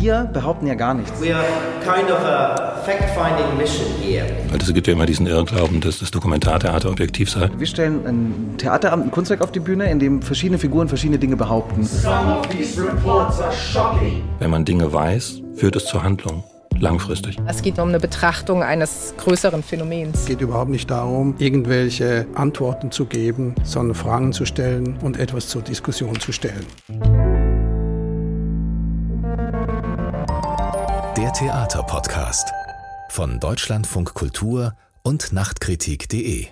Wir behaupten ja gar nichts. We are kind of a fact-finding mission here. Also es gibt ja immer diesen Irrglauben, dass das Dokumentartheater objektiv sei. Wir stellen ein Theateramt, ein Kunstwerk auf die Bühne, in dem verschiedene Figuren verschiedene Dinge behaupten. Wenn man Dinge weiß, führt es zur Handlung. Langfristig. Es geht um eine Betrachtung eines größeren Phänomens. Es geht überhaupt nicht darum, irgendwelche Antworten zu geben, sondern Fragen zu stellen und etwas zur Diskussion zu stellen. Der Theaterpodcast von Deutschlandfunk Kultur und Nachtkritik.de.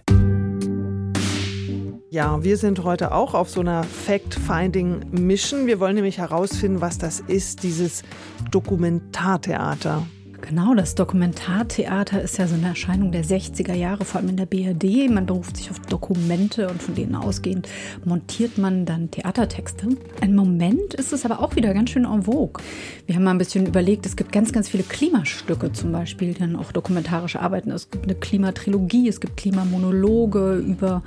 Ja, wir sind heute auch auf so einer Fact-Finding-Mission. Wir wollen nämlich herausfinden, was das ist, dieses Dokumentartheater. Genau, das Dokumentartheater ist ja so eine Erscheinung der 60er Jahre, vor allem in der BRD. Man beruft sich auf Dokumente und von denen ausgehend montiert man dann Theatertexte. Im Moment ist es aber auch wieder ganz schön en vogue. Wir haben mal ein bisschen überlegt, es gibt ganz, ganz viele Klimastücke zum Beispiel, die dann auch dokumentarische arbeiten. Es gibt eine Klimatrilogie, es gibt Klimamonologe über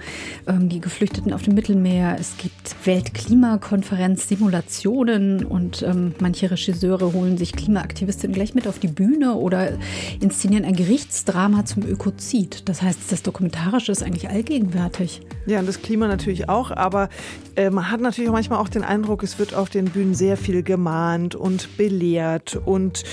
ähm, die Geflüchteten auf dem Mittelmeer, es gibt Weltklimakonferenz, Simulationen und ähm, manche Regisseure holen sich Klimaaktivistinnen gleich mit auf die Bühne oder inszenieren ein Gerichtsdrama zum Ökozid. Das heißt, das Dokumentarische ist eigentlich allgegenwärtig. Ja, und das Klima natürlich auch, aber äh, man hat natürlich manchmal auch den Eindruck, es wird auf den Bühnen sehr viel gemahnt und belehrt und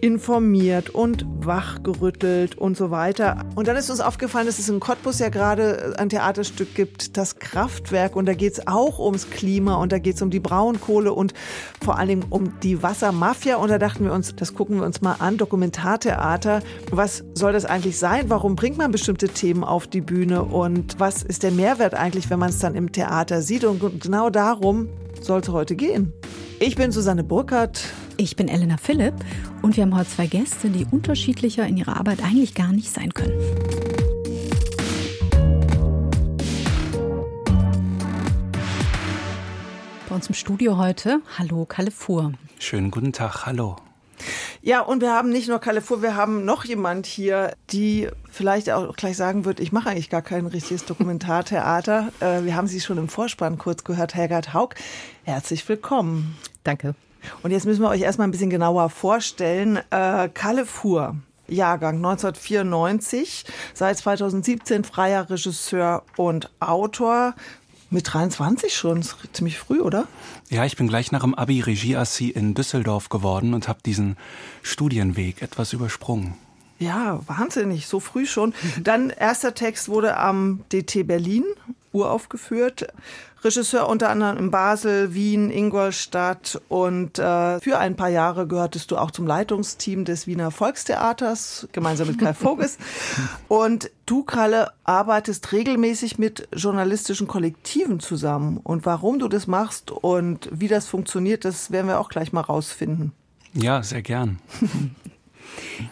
informiert und wachgerüttelt und so weiter. Und dann ist uns aufgefallen, dass es in Cottbus ja gerade ein Theaterstück gibt, das Kraftwerk, und da geht es auch ums Klima und da geht es um die Braunkohle und vor allem um die Wassermafia. Und da dachten wir uns, das gucken wir uns mal an, Dokumentartheater. Was soll das eigentlich sein? Warum bringt man bestimmte Themen auf die Bühne? Und was ist der Mehrwert eigentlich, wenn man es dann im Theater sieht? Und genau darum soll es heute gehen. Ich bin Susanne Burkhardt. Ich bin Elena Philipp und wir haben heute zwei Gäste, die unterschiedlicher in ihrer Arbeit eigentlich gar nicht sein können. Bei uns im Studio heute, hallo Kalle Fuhr. Schönen guten Tag, hallo. Ja, und wir haben nicht nur Kalle Fuhr, wir haben noch jemand hier, die vielleicht auch gleich sagen wird, ich mache eigentlich gar kein richtiges Dokumentartheater. äh, wir haben sie schon im Vorspann kurz gehört, Helgert Haug. Herzlich willkommen. Danke. Und jetzt müssen wir euch erstmal ein bisschen genauer vorstellen. Äh, Kalle Fuhr, Jahrgang 1994, seit 2017 freier Regisseur und Autor. Mit 23 schon, ist ziemlich früh, oder? Ja, ich bin gleich nach dem Abi Regieassi in Düsseldorf geworden und habe diesen Studienweg etwas übersprungen. Ja, wahnsinnig, so früh schon. Dann erster Text wurde am DT Berlin uraufgeführt. Regisseur unter anderem in Basel, Wien, Ingolstadt und äh, für ein paar Jahre gehörtest du auch zum Leitungsteam des Wiener Volkstheaters, gemeinsam mit Kai Voges. und du, Kalle, arbeitest regelmäßig mit journalistischen Kollektiven zusammen. Und warum du das machst und wie das funktioniert, das werden wir auch gleich mal rausfinden. Ja, sehr gern.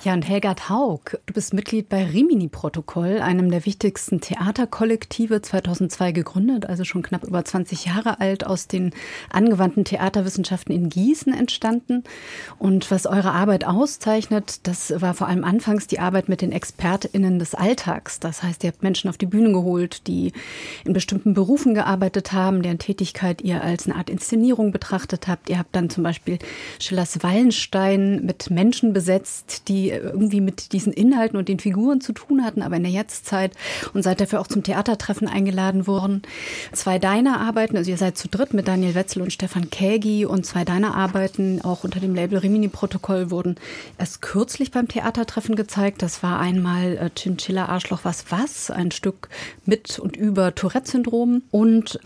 Ja, und Helgard Haug, du bist Mitglied bei Rimini-Protokoll, einem der wichtigsten Theaterkollektive, 2002 gegründet, also schon knapp über 20 Jahre alt, aus den angewandten Theaterwissenschaften in Gießen entstanden. Und was eure Arbeit auszeichnet, das war vor allem anfangs die Arbeit mit den ExpertInnen des Alltags. Das heißt, ihr habt Menschen auf die Bühne geholt, die in bestimmten Berufen gearbeitet haben, deren Tätigkeit ihr als eine Art Inszenierung betrachtet habt. Ihr habt dann zum Beispiel Schillers Wallenstein mit Menschen besetzt, die irgendwie mit diesen Inhalten und den Figuren zu tun hatten, aber in der Jetztzeit und seid dafür auch zum Theatertreffen eingeladen worden. Zwei deiner Arbeiten, also ihr seid zu dritt mit Daniel Wetzel und Stefan Kägi und zwei deiner Arbeiten auch unter dem Label Rimini-Protokoll wurden erst kürzlich beim Theatertreffen gezeigt. Das war einmal äh, Chinchilla Arschloch was was, ein Stück mit und über Tourette-Syndrom und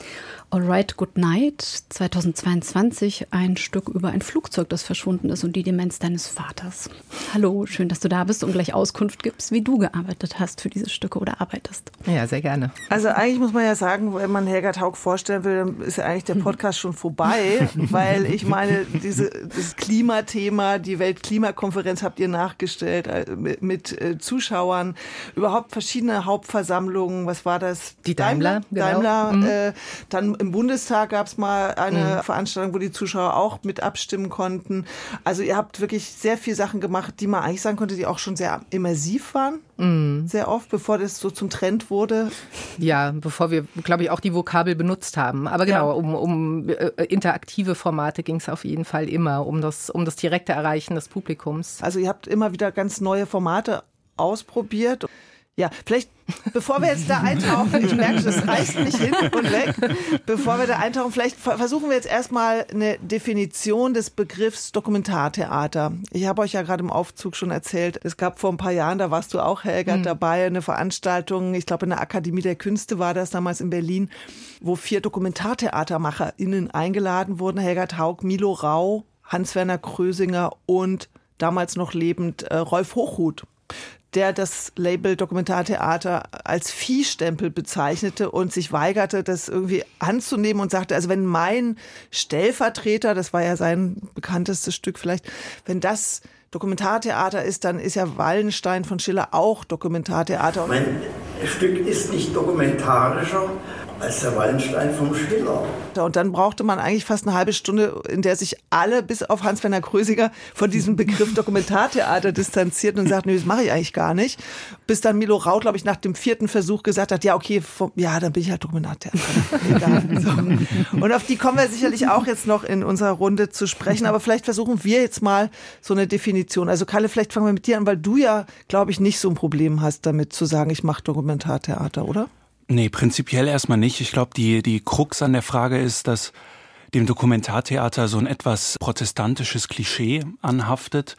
Alright Good Night 2022 ein Stück über ein Flugzeug, das verschwunden ist und die Demenz deines Vaters. Hallo, schön, dass du da bist und gleich Auskunft gibst, wie du gearbeitet hast für diese Stücke oder arbeitest. Ja, sehr gerne. Also eigentlich muss man ja sagen, wenn man Helga Taug vorstellen will, dann ist ja eigentlich der Podcast schon vorbei, weil ich meine, diese, das Klimathema, die Weltklimakonferenz habt ihr nachgestellt äh, mit, mit äh, Zuschauern, überhaupt verschiedene Hauptversammlungen, was war das? Die Daimler, Daimler, genau. Daimler äh, dann im Bundestag gab es mal eine mhm. Veranstaltung, wo die Zuschauer auch mit abstimmen konnten. Also ihr habt wirklich sehr viel Sachen gemacht, die man eigentlich sagen konnte, die auch schon sehr immersiv waren. Mhm. Sehr oft, bevor das so zum Trend wurde. Ja, bevor wir, glaube ich, auch die Vokabel benutzt haben. Aber genau, Ja. um, um äh, interaktive Formate ging es auf jeden Fall immer, um das, um das direkte Erreichen des Publikums. Also ihr habt immer wieder ganz neue Formate ausprobiert. Ja, vielleicht, bevor wir jetzt da eintauchen, ich merke, das reißt mich hin und weg. Bevor wir da eintauchen, vielleicht ver- versuchen wir jetzt erstmal eine Definition des Begriffs Dokumentartheater. Ich habe euch ja gerade im Aufzug schon erzählt, es gab vor ein paar Jahren, da warst du auch, Helga, dabei, eine Veranstaltung, ich glaube in der Akademie der Künste war das damals in Berlin, wo vier DokumentartheatermacherInnen eingeladen wurden. Helga Taug, Milo Rau, Hans-Werner Krösinger und damals noch lebend äh, Rolf Hochhuth der das Label Dokumentartheater als Viehstempel bezeichnete und sich weigerte, das irgendwie anzunehmen und sagte, also wenn mein Stellvertreter, das war ja sein bekanntestes Stück vielleicht, wenn das Dokumentartheater ist, dann ist ja Wallenstein von Schiller auch Dokumentartheater. Mein Stück ist nicht dokumentarischer als der Wallenstein vom Schiller. Und dann brauchte man eigentlich fast eine halbe Stunde, in der sich alle, bis auf Hans-Werner Krösiger, von diesem Begriff Dokumentartheater distanzierten und sagten, nee, das mache ich eigentlich gar nicht. Bis dann Milo Rau, glaube ich, nach dem vierten Versuch gesagt hat, ja, okay, vom, ja, dann bin ich halt Dokumentartheater. Egal. So. Und auf die kommen wir sicherlich auch jetzt noch in unserer Runde zu sprechen. Aber vielleicht versuchen wir jetzt mal so eine Definition. Also Kalle, vielleicht fangen wir mit dir an, weil du ja, glaube ich, nicht so ein Problem hast damit zu sagen, ich mache Dokumentartheater, oder? Nee, prinzipiell erstmal nicht. Ich glaube, die, die Krux an der Frage ist, dass dem Dokumentartheater so ein etwas protestantisches Klischee anhaftet,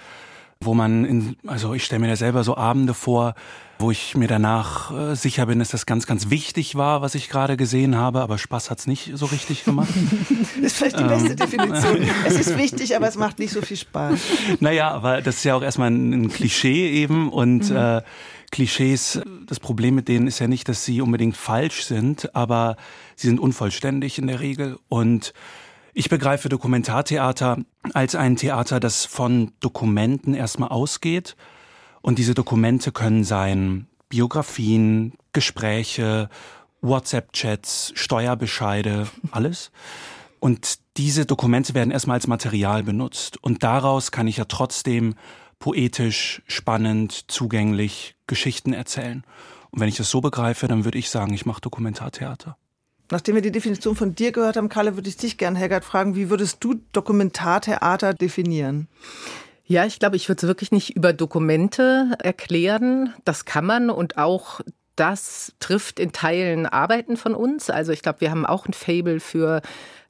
wo man, in, also ich stelle mir da selber so Abende vor, wo ich mir danach äh, sicher bin, dass das ganz, ganz wichtig war, was ich gerade gesehen habe, aber Spaß hat's nicht so richtig gemacht. Ist vielleicht die beste Definition. Es ist wichtig, aber es macht nicht so viel Spaß. Naja, aber das ist ja auch erstmal ein, ein Klischee eben und äh, Klischees, das Problem mit denen ist ja nicht, dass sie unbedingt falsch sind, aber sie sind unvollständig in der Regel und ich begreife Dokumentartheater als ein Theater, das von Dokumenten erstmal ausgeht. Und diese Dokumente können sein Biografien, Gespräche, WhatsApp-Chats, Steuerbescheide, alles. Und diese Dokumente werden erstmal als Material benutzt. Und daraus kann ich ja trotzdem poetisch, spannend, zugänglich Geschichten erzählen. Und wenn ich das so begreife, dann würde ich sagen, ich mache Dokumentartheater. Nachdem wir die Definition von dir gehört haben, Kalle, würde ich dich gern, Helgert, fragen, wie würdest du Dokumentartheater definieren? Ja, ich glaube, ich würde es wirklich nicht über Dokumente erklären. Das kann man und auch das trifft in Teilen Arbeiten von uns. Also ich glaube, wir haben auch ein Fable für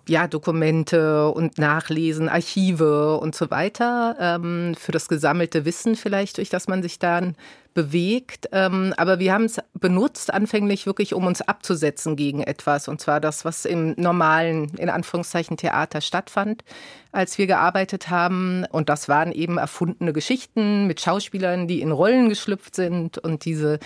ja, Dokumente und Nachlesen, Archive und so weiter, ähm, für das gesammelte Wissen vielleicht, durch das man sich dann bewegt. Ähm, aber wir haben es benutzt anfänglich wirklich, um uns abzusetzen gegen etwas. Und zwar das, was im normalen, in Anführungszeichen, Theater stattfand, als wir gearbeitet haben. Und das waren eben erfundene Geschichten mit Schauspielern, die in Rollen geschlüpft sind und diese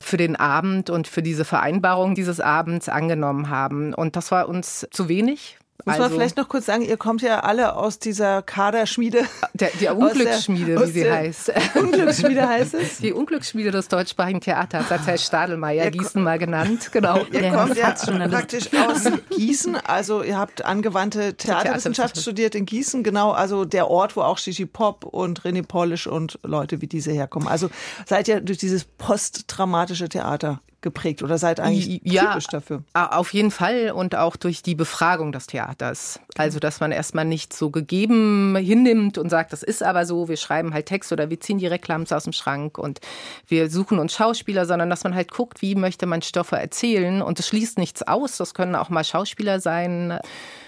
für den Abend und für diese Vereinbarung dieses Abends angenommen haben. Und das war uns zu wenig. Muss man vielleicht noch kurz sagen, ihr kommt ja alle aus dieser Kaderschmiede. Der, der Unglücksschmiede, aus wie sie der heißt. Unglücksschmiede heißt es? Die Unglücksschmiede des deutschsprachigen Theaters, hat Herr Stadelmeier Gießen mal genannt. Genau. Ihr kommt ja praktisch aus Gießen, also ihr habt angewandte Theaterwissenschaft studiert in Gießen, genau, also der Ort, wo auch Shishi Pop und René Polish und Leute wie diese herkommen. Also seid ihr durch dieses posttraumatische Theater geprägt oder seid eigentlich ja, typisch dafür? Auf jeden Fall und auch durch die Befragung des Theaters. Also, dass man erstmal nicht so gegeben hinnimmt und sagt, das ist aber so, wir schreiben halt Text oder wir ziehen die Reklams aus dem Schrank und wir suchen uns Schauspieler, sondern dass man halt guckt, wie möchte man Stoffe erzählen und es schließt nichts aus. Das können auch mal Schauspieler sein.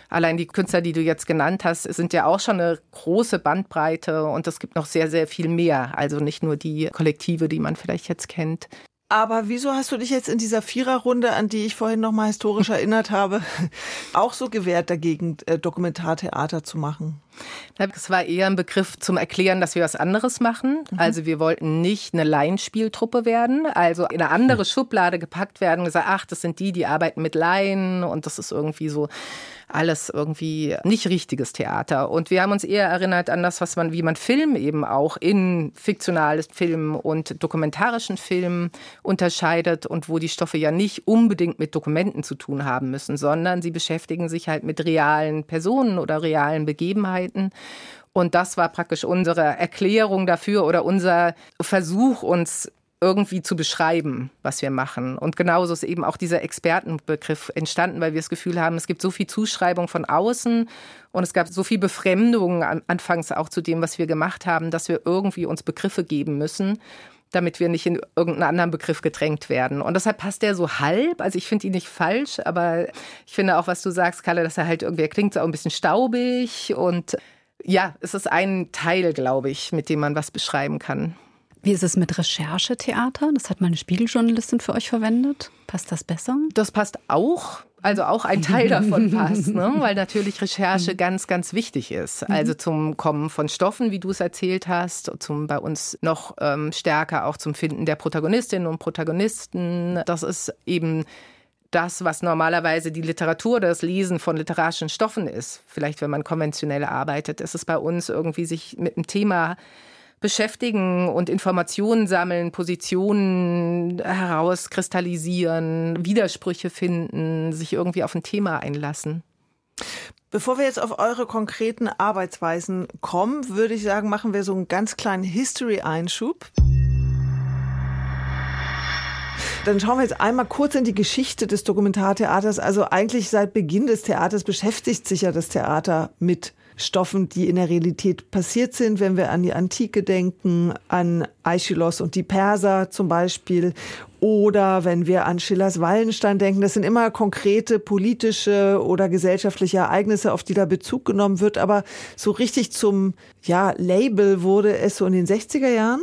Allein die Künstler, die du jetzt genannt hast, sind ja auch schon eine große Bandbreite und es gibt noch sehr, sehr viel mehr. Also nicht nur die Kollektive, die man vielleicht jetzt kennt. Aber wieso hast du dich jetzt in dieser Viererrunde, an die ich vorhin noch mal historisch erinnert habe, auch so gewehrt dagegen, äh, Dokumentartheater zu machen? Das war eher ein Begriff zum Erklären, dass wir was anderes machen. Mhm. Also wir wollten nicht eine Laienspieltruppe werden, also in eine andere Schublade gepackt werden, gesagt, ach, das sind die, die arbeiten mit Laien und das ist irgendwie so alles irgendwie nicht richtiges Theater. Und wir haben uns eher erinnert an das, was man, wie man Film eben auch in fiktionales Film und dokumentarischen Film unterscheidet und wo die Stoffe ja nicht unbedingt mit Dokumenten zu tun haben müssen, sondern sie beschäftigen sich halt mit realen Personen oder realen Begebenheiten. Und das war praktisch unsere Erklärung dafür oder unser Versuch, uns irgendwie zu beschreiben, was wir machen. Und genauso ist eben auch dieser Expertenbegriff entstanden, weil wir das Gefühl haben, es gibt so viel Zuschreibung von außen und es gab so viel Befremdung anfangs auch zu dem, was wir gemacht haben, dass wir irgendwie uns Begriffe geben müssen damit wir nicht in irgendeinen anderen Begriff gedrängt werden. Und deshalb passt der so halb. Also ich finde ihn nicht falsch, aber ich finde auch, was du sagst, Kalle, dass er halt irgendwie, er klingt so ein bisschen staubig und ja, es ist ein Teil, glaube ich, mit dem man was beschreiben kann. Wie ist es mit Recherchetheater? Das hat meine Spiegeljournalistin für euch verwendet. Passt das besser? Das passt auch. Also auch ein Teil davon passt, ne? weil natürlich Recherche ganz, ganz wichtig ist. Mhm. Also zum Kommen von Stoffen, wie du es erzählt hast, zum bei uns noch ähm, stärker auch zum Finden der Protagonistinnen und Protagonisten. Das ist eben das, was normalerweise die Literatur, das Lesen von literarischen Stoffen ist. Vielleicht, wenn man konventionell arbeitet, ist es bei uns irgendwie sich mit einem Thema beschäftigen und Informationen sammeln, Positionen herauskristallisieren, Widersprüche finden, sich irgendwie auf ein Thema einlassen. Bevor wir jetzt auf eure konkreten Arbeitsweisen kommen, würde ich sagen, machen wir so einen ganz kleinen History-Einschub. Dann schauen wir jetzt einmal kurz in die Geschichte des Dokumentartheaters. Also eigentlich seit Beginn des Theaters beschäftigt sich ja das Theater mit Stoffen, die in der Realität passiert sind, wenn wir an die Antike denken, an Aeschylus und die Perser zum Beispiel oder wenn wir an Schillers Wallenstein denken, das sind immer konkrete politische oder gesellschaftliche Ereignisse, auf die da Bezug genommen wird. Aber so richtig zum ja, Label wurde es so in den 60er Jahren.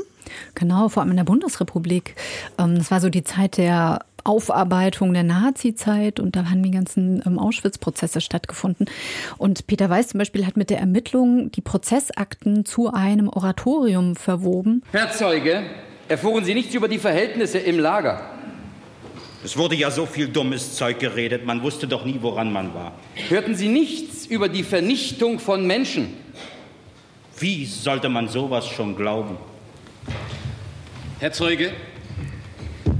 Genau, vor allem in der Bundesrepublik. Ähm, das war so die Zeit der Aufarbeitung der Nazi-Zeit und da haben die ganzen ähm, Auschwitz-Prozesse stattgefunden. Und Peter Weiß zum Beispiel hat mit der Ermittlung die Prozessakten zu einem Oratorium verwoben. Herr Zeuge, erfuhren Sie nichts über die Verhältnisse im Lager? Es wurde ja so viel dummes Zeug geredet, man wusste doch nie, woran man war. Hörten Sie nichts über die Vernichtung von Menschen? Wie sollte man sowas schon glauben? Herr Zeuge,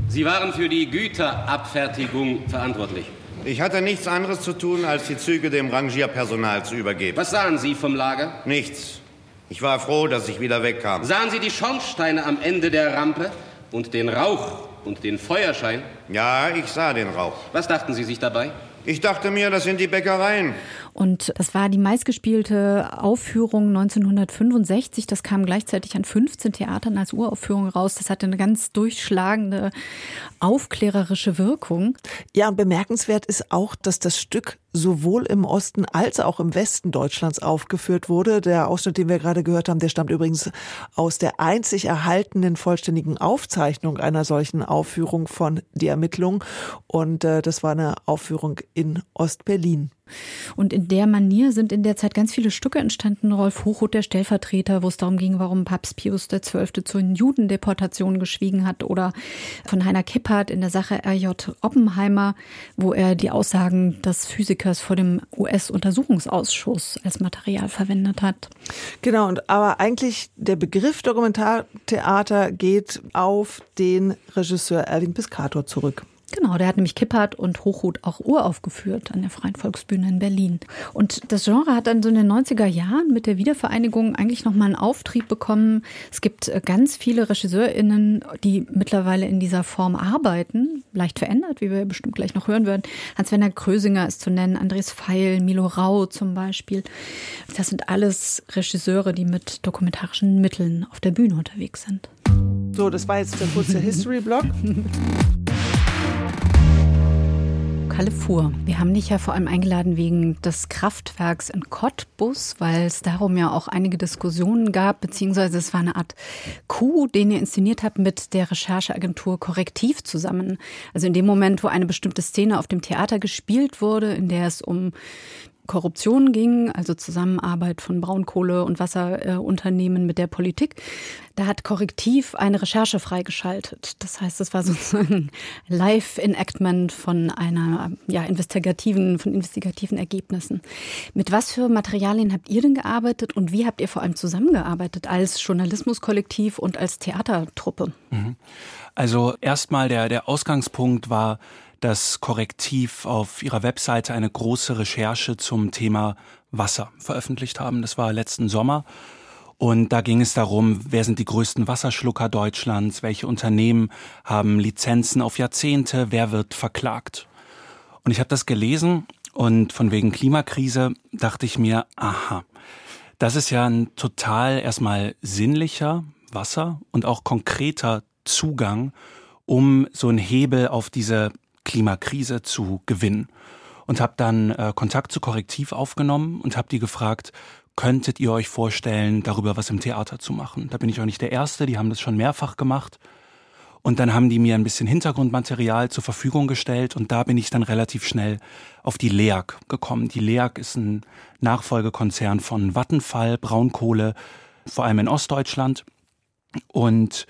Sie waren für die Güterabfertigung verantwortlich. Ich hatte nichts anderes zu tun, als die Züge dem Rangierpersonal zu übergeben. Was sahen Sie vom Lager? Nichts. Ich war froh, dass ich wieder wegkam. Sahen Sie die Schornsteine am Ende der Rampe und den Rauch und den Feuerschein? Ja, ich sah den Rauch. Was dachten Sie sich dabei? Ich dachte mir, das sind die Bäckereien. Und das war die meistgespielte Aufführung 1965. Das kam gleichzeitig an 15 Theatern als Uraufführung raus. Das hatte eine ganz durchschlagende, aufklärerische Wirkung. Ja, und bemerkenswert ist auch, dass das Stück sowohl im Osten als auch im Westen Deutschlands aufgeführt wurde. Der Ausschnitt, den wir gerade gehört haben, der stammt übrigens aus der einzig erhaltenen vollständigen Aufzeichnung einer solchen Aufführung von Die Ermittlung. Und äh, das war eine Aufführung in Ostberlin. Und in der Manier sind in der Zeit ganz viele Stücke entstanden. Rolf Hochhuth, der Stellvertreter, wo es darum ging, warum Papst Pius XII. zur Judendeportation geschwiegen hat. Oder von Heiner Kippert in der Sache R.J. Oppenheimer, wo er die Aussagen des Physikers vor dem US-Untersuchungsausschuss als Material verwendet hat. Genau, und aber eigentlich der Begriff Dokumentartheater geht auf den Regisseur Erwin Piscator zurück. Genau, der hat nämlich Kippert und Hochhut auch uraufgeführt an der Freien Volksbühne in Berlin. Und das Genre hat dann so in den 90er Jahren mit der Wiedervereinigung eigentlich nochmal einen Auftrieb bekommen. Es gibt äh, ganz viele RegisseurInnen, die mittlerweile in dieser Form arbeiten, leicht verändert, wie wir bestimmt gleich noch hören würden. Hans-Werner Krösinger ist zu nennen, Andres Feil, Milo Rau zum Beispiel. Das sind alles Regisseure, die mit dokumentarischen Mitteln auf der Bühne unterwegs sind. So, das war jetzt der kurze History-Blog. Fuhr. Wir haben dich ja vor allem eingeladen wegen des Kraftwerks in Cottbus, weil es darum ja auch einige Diskussionen gab, beziehungsweise es war eine Art Coup, den ihr inszeniert habt mit der Rechercheagentur Korrektiv zusammen. Also in dem Moment, wo eine bestimmte Szene auf dem Theater gespielt wurde, in der es um Korruption ging, also Zusammenarbeit von Braunkohle- und Wasserunternehmen mit der Politik. Da hat Korrektiv eine Recherche freigeschaltet. Das heißt, es war sozusagen Live-Enactment von einer ja, investigativen, von investigativen Ergebnissen. Mit was für Materialien habt ihr denn gearbeitet und wie habt ihr vor allem zusammengearbeitet als Journalismuskollektiv und als Theatertruppe? Mhm. Also erstmal der, der Ausgangspunkt war, dass Korrektiv auf ihrer Webseite eine große Recherche zum Thema Wasser veröffentlicht haben. Das war letzten Sommer. Und da ging es darum, wer sind die größten Wasserschlucker Deutschlands, welche Unternehmen haben Lizenzen auf Jahrzehnte, wer wird verklagt. Und ich habe das gelesen und von wegen Klimakrise dachte ich mir, aha, das ist ja ein total erstmal sinnlicher Wasser und auch konkreter Zugang, um so einen Hebel auf diese Klimakrise zu gewinnen. Und habe dann äh, Kontakt zu Korrektiv aufgenommen und habe die gefragt, könntet ihr euch vorstellen, darüber was im Theater zu machen? Da bin ich auch nicht der Erste, die haben das schon mehrfach gemacht. Und dann haben die mir ein bisschen Hintergrundmaterial zur Verfügung gestellt und da bin ich dann relativ schnell auf die LEAG gekommen. Die LEAG ist ein Nachfolgekonzern von Vattenfall, Braunkohle, vor allem in Ostdeutschland. Und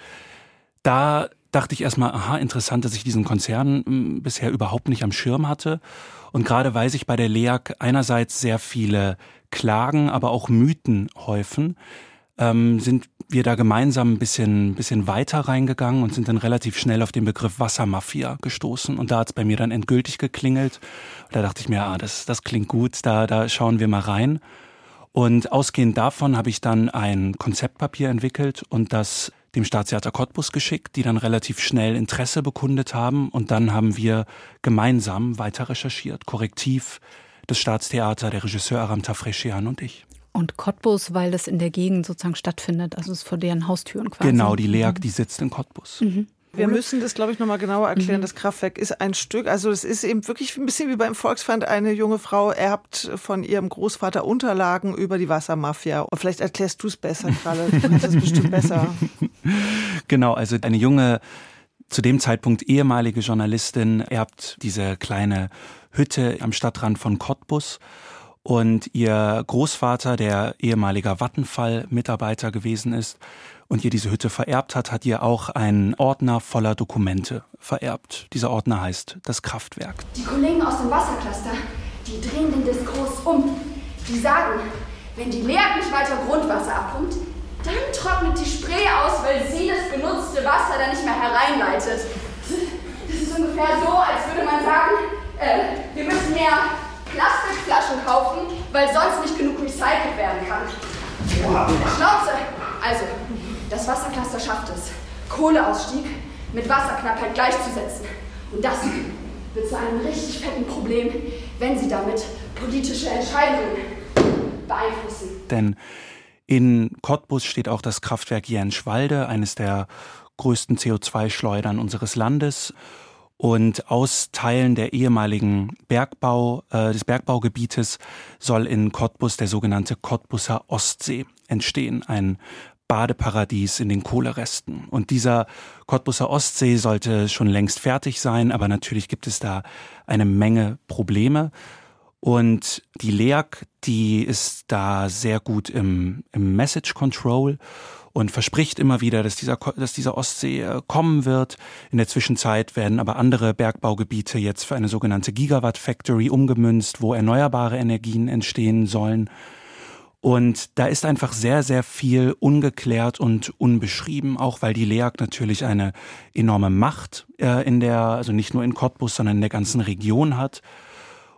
da dachte ich erstmal, aha, interessant, dass ich diesen Konzern hm, bisher überhaupt nicht am Schirm hatte. Und gerade weiß ich bei der LEAG einerseits sehr viele Klagen, aber auch Mythen häufen, ähm, sind wir da gemeinsam ein bisschen, bisschen weiter reingegangen und sind dann relativ schnell auf den Begriff Wassermafia gestoßen. Und da hat es bei mir dann endgültig geklingelt. Da dachte ich mir, ah, das, das klingt gut, da, da schauen wir mal rein. Und ausgehend davon habe ich dann ein Konzeptpapier entwickelt und das dem Staatstheater Cottbus geschickt, die dann relativ schnell Interesse bekundet haben. Und dann haben wir gemeinsam weiter recherchiert. Korrektiv, das Staatstheater, der Regisseur Aram Tafreschian und ich. Und Cottbus, weil das in der Gegend sozusagen stattfindet, also es ist vor deren Haustüren quasi. Genau, die LEAG, die sitzt in Cottbus. Mhm. Wir müssen das, glaube ich, nochmal genauer erklären. Mhm. Das Kraftwerk ist ein Stück, also es ist eben wirklich ein bisschen wie beim Volksfeind. Eine junge Frau erbt von ihrem Großvater Unterlagen über die Wassermafia. Und vielleicht erklärst du es besser, Kralle. Du kannst es bestimmt besser. Genau, also eine junge, zu dem Zeitpunkt ehemalige Journalistin erbt diese kleine Hütte am Stadtrand von Cottbus und ihr Großvater, der ehemaliger Vattenfall-Mitarbeiter gewesen ist und ihr diese Hütte vererbt hat, hat ihr auch einen Ordner voller Dokumente vererbt. Dieser Ordner heißt das Kraftwerk. Die Kollegen aus dem Wassercluster, die drehen den Diskurs um. Die sagen, wenn die Leer nicht weiter Grundwasser abpumpt, dann trocknet die Spree aus, weil sie das benutzte Wasser dann nicht mehr hereinleitet. Das ist ungefähr so, als würde man sagen, äh, wir müssen mehr Plastikflaschen kaufen, weil sonst nicht genug recycelt werden kann. Schnauze! Also, das Wassercluster schafft es, Kohleausstieg mit Wasserknappheit gleichzusetzen. Und das wird zu einem richtig fetten Problem, wenn sie damit politische Entscheidungen beeinflussen. Denn in Cottbus steht auch das Kraftwerk Jenschwalde, eines der größten CO2-Schleudern unseres Landes. Und aus Teilen der ehemaligen Bergbau, äh, des Bergbaugebietes soll in Cottbus der sogenannte Cottbuser Ostsee entstehen, ein Badeparadies in den Kohleresten. Und dieser Cottbuser Ostsee sollte schon längst fertig sein, aber natürlich gibt es da eine Menge Probleme. Und die LEAG, die ist da sehr gut im, im Message Control und verspricht immer wieder, dass dieser, dass dieser Ostsee äh, kommen wird. In der Zwischenzeit werden aber andere Bergbaugebiete jetzt für eine sogenannte Gigawatt Factory umgemünzt, wo erneuerbare Energien entstehen sollen. Und da ist einfach sehr, sehr viel ungeklärt und unbeschrieben, auch weil die LEAG natürlich eine enorme Macht äh, in der, also nicht nur in Cottbus, sondern in der ganzen Region hat.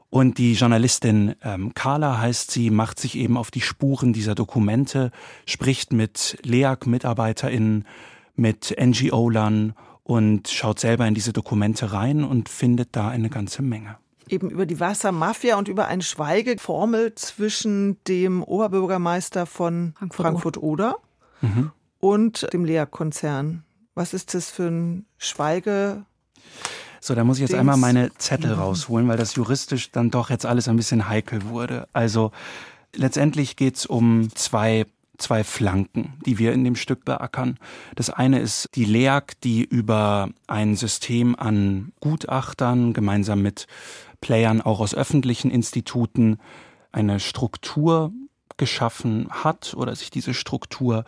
Und die Journalistin ähm, Carla heißt sie, macht sich eben auf die Spuren dieser Dokumente, spricht mit LEAG-MitarbeiterInnen, mit NGO-Lern und schaut selber in diese Dokumente rein und findet da eine ganze Menge eben über die Wassermafia und über eine Schweigeformel zwischen dem Oberbürgermeister von Frankfurt-Oder Frankfurt mhm. und dem Lea-Konzern. Was ist das für ein Schweige? So, da muss ich jetzt Dings. einmal meine Zettel mhm. rausholen, weil das juristisch dann doch jetzt alles ein bisschen heikel wurde. Also letztendlich geht's um zwei zwei Flanken, die wir in dem Stück beackern. Das eine ist die LEAG, die über ein System an Gutachtern gemeinsam mit Playern auch aus öffentlichen Instituten eine Struktur geschaffen hat oder sich diese Struktur,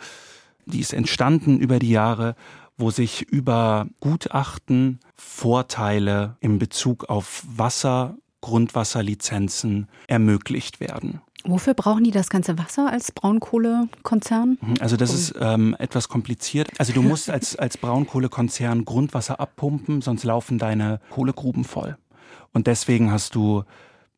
die ist entstanden über die Jahre, wo sich über Gutachten Vorteile in Bezug auf Wasser Grundwasserlizenzen ermöglicht werden. Wofür brauchen die das ganze Wasser als Braunkohlekonzern? Mhm, also das ist ähm, etwas kompliziert. Also du musst als, als Braunkohlekonzern Grundwasser abpumpen, sonst laufen deine Kohlegruben voll. Und deswegen hast du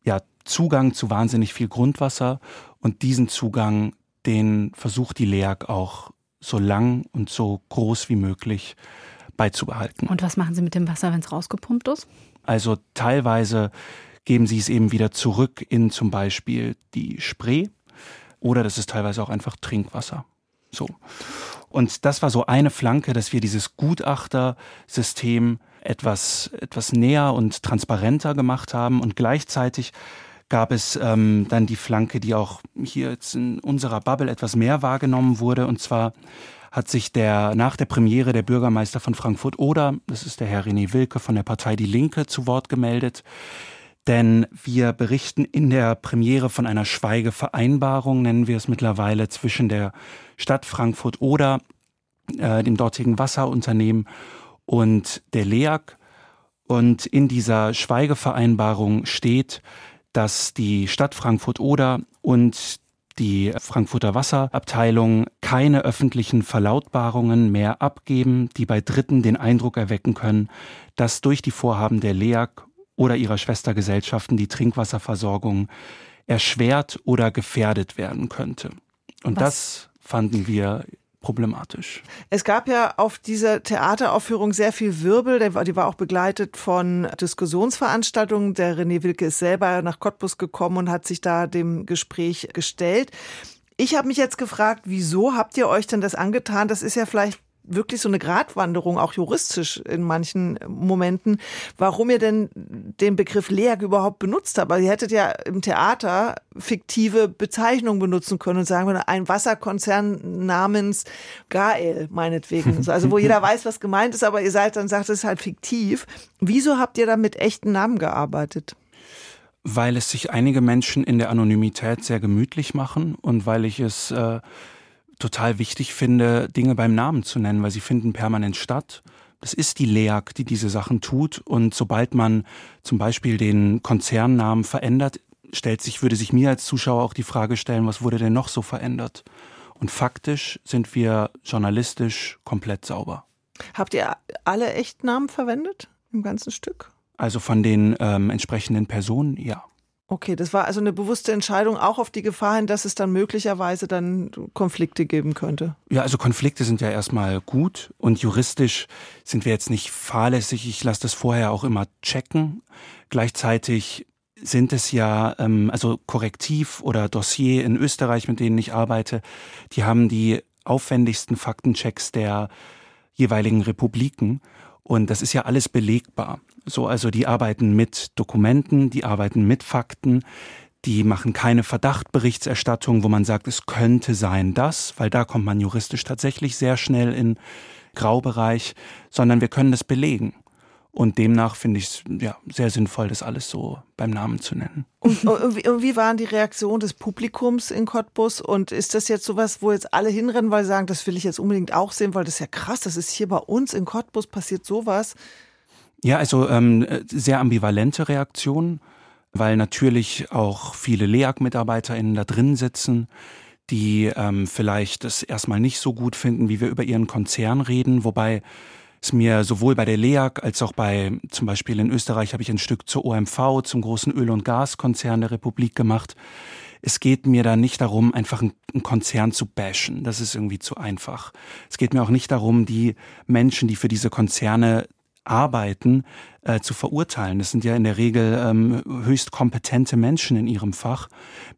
ja Zugang zu wahnsinnig viel Grundwasser und diesen Zugang, den versucht die LEAG auch so lang und so groß wie möglich beizubehalten. Und was machen Sie mit dem Wasser, wenn es rausgepumpt ist? Also teilweise geben sie es eben wieder zurück in zum Beispiel die Spree oder das ist teilweise auch einfach Trinkwasser. So. Und das war so eine Flanke, dass wir dieses Gutachtersystem etwas, etwas näher und transparenter gemacht haben und gleichzeitig gab es ähm, dann die Flanke, die auch hier jetzt in unserer Bubble etwas mehr wahrgenommen wurde. Und zwar hat sich der nach der Premiere der Bürgermeister von Frankfurt oder, das ist der Herr René Wilke von der Partei Die Linke, zu Wort gemeldet. Denn wir berichten in der Premiere von einer Schweigevereinbarung, nennen wir es mittlerweile, zwischen der Stadt Frankfurt oder äh, dem dortigen Wasserunternehmen und der LEAG. Und in dieser Schweigevereinbarung steht, dass die Stadt Frankfurt oder und die Frankfurter Wasserabteilung keine öffentlichen Verlautbarungen mehr abgeben, die bei Dritten den Eindruck erwecken können, dass durch die Vorhaben der LEAG oder ihrer Schwestergesellschaften die Trinkwasserversorgung erschwert oder gefährdet werden könnte. Und Was? das fanden wir problematisch. Es gab ja auf dieser Theateraufführung sehr viel Wirbel. Die war auch begleitet von Diskussionsveranstaltungen. Der René Wilke ist selber nach Cottbus gekommen und hat sich da dem Gespräch gestellt. Ich habe mich jetzt gefragt, wieso habt ihr euch denn das angetan? Das ist ja vielleicht wirklich so eine Gratwanderung, auch juristisch in manchen Momenten, warum ihr denn den Begriff Leag überhaupt benutzt habt. Also ihr hättet ja im Theater fiktive Bezeichnungen benutzen können und sagen, ein Wasserkonzern namens Gael, meinetwegen. Also wo jeder weiß, was gemeint ist, aber ihr seid dann sagt, es ist halt fiktiv. Wieso habt ihr dann mit echten Namen gearbeitet? Weil es sich einige Menschen in der Anonymität sehr gemütlich machen und weil ich es äh, total wichtig finde, Dinge beim Namen zu nennen, weil sie finden permanent statt. Das ist die LEAG, die diese Sachen tut. Und sobald man zum Beispiel den Konzernnamen verändert, stellt sich, würde sich mir als Zuschauer auch die Frage stellen, was wurde denn noch so verändert? Und faktisch sind wir journalistisch komplett sauber. Habt ihr alle Echtnamen verwendet im ganzen Stück? Also von den ähm, entsprechenden Personen, ja. Okay, das war also eine bewusste Entscheidung, auch auf die Gefahr hin, dass es dann möglicherweise dann Konflikte geben könnte. Ja, also Konflikte sind ja erstmal gut und juristisch sind wir jetzt nicht fahrlässig. Ich lasse das vorher auch immer checken. Gleichzeitig sind es ja, ähm, also Korrektiv oder Dossier in Österreich, mit denen ich arbeite, die haben die aufwendigsten Faktenchecks der jeweiligen Republiken. Und das ist ja alles belegbar. So, also die arbeiten mit Dokumenten, die arbeiten mit Fakten, die machen keine Verdachtberichterstattung, wo man sagt, es könnte sein das, weil da kommt man juristisch tatsächlich sehr schnell in Graubereich, sondern wir können das belegen. Und demnach finde ich es ja, sehr sinnvoll, das alles so beim Namen zu nennen. Und, und, wie, und, wie, waren die Reaktionen des Publikums in Cottbus? Und ist das jetzt sowas, wo jetzt alle hinrennen, weil sie sagen, das will ich jetzt unbedingt auch sehen, weil das ist ja krass, das ist hier bei uns in Cottbus passiert sowas? Ja, also ähm, sehr ambivalente Reaktionen, weil natürlich auch viele LEAG-MitarbeiterInnen da drin sitzen, die ähm, vielleicht es erstmal nicht so gut finden, wie wir über ihren Konzern reden, wobei es mir sowohl bei der LEAG als auch bei zum Beispiel in Österreich habe ich ein Stück zur OMV, zum großen Öl- und Gaskonzern der Republik gemacht. Es geht mir da nicht darum, einfach einen Konzern zu bashen. Das ist irgendwie zu einfach. Es geht mir auch nicht darum, die Menschen, die für diese Konzerne arbeiten, äh, zu verurteilen. Das sind ja in der Regel ähm, höchst kompetente Menschen in ihrem Fach.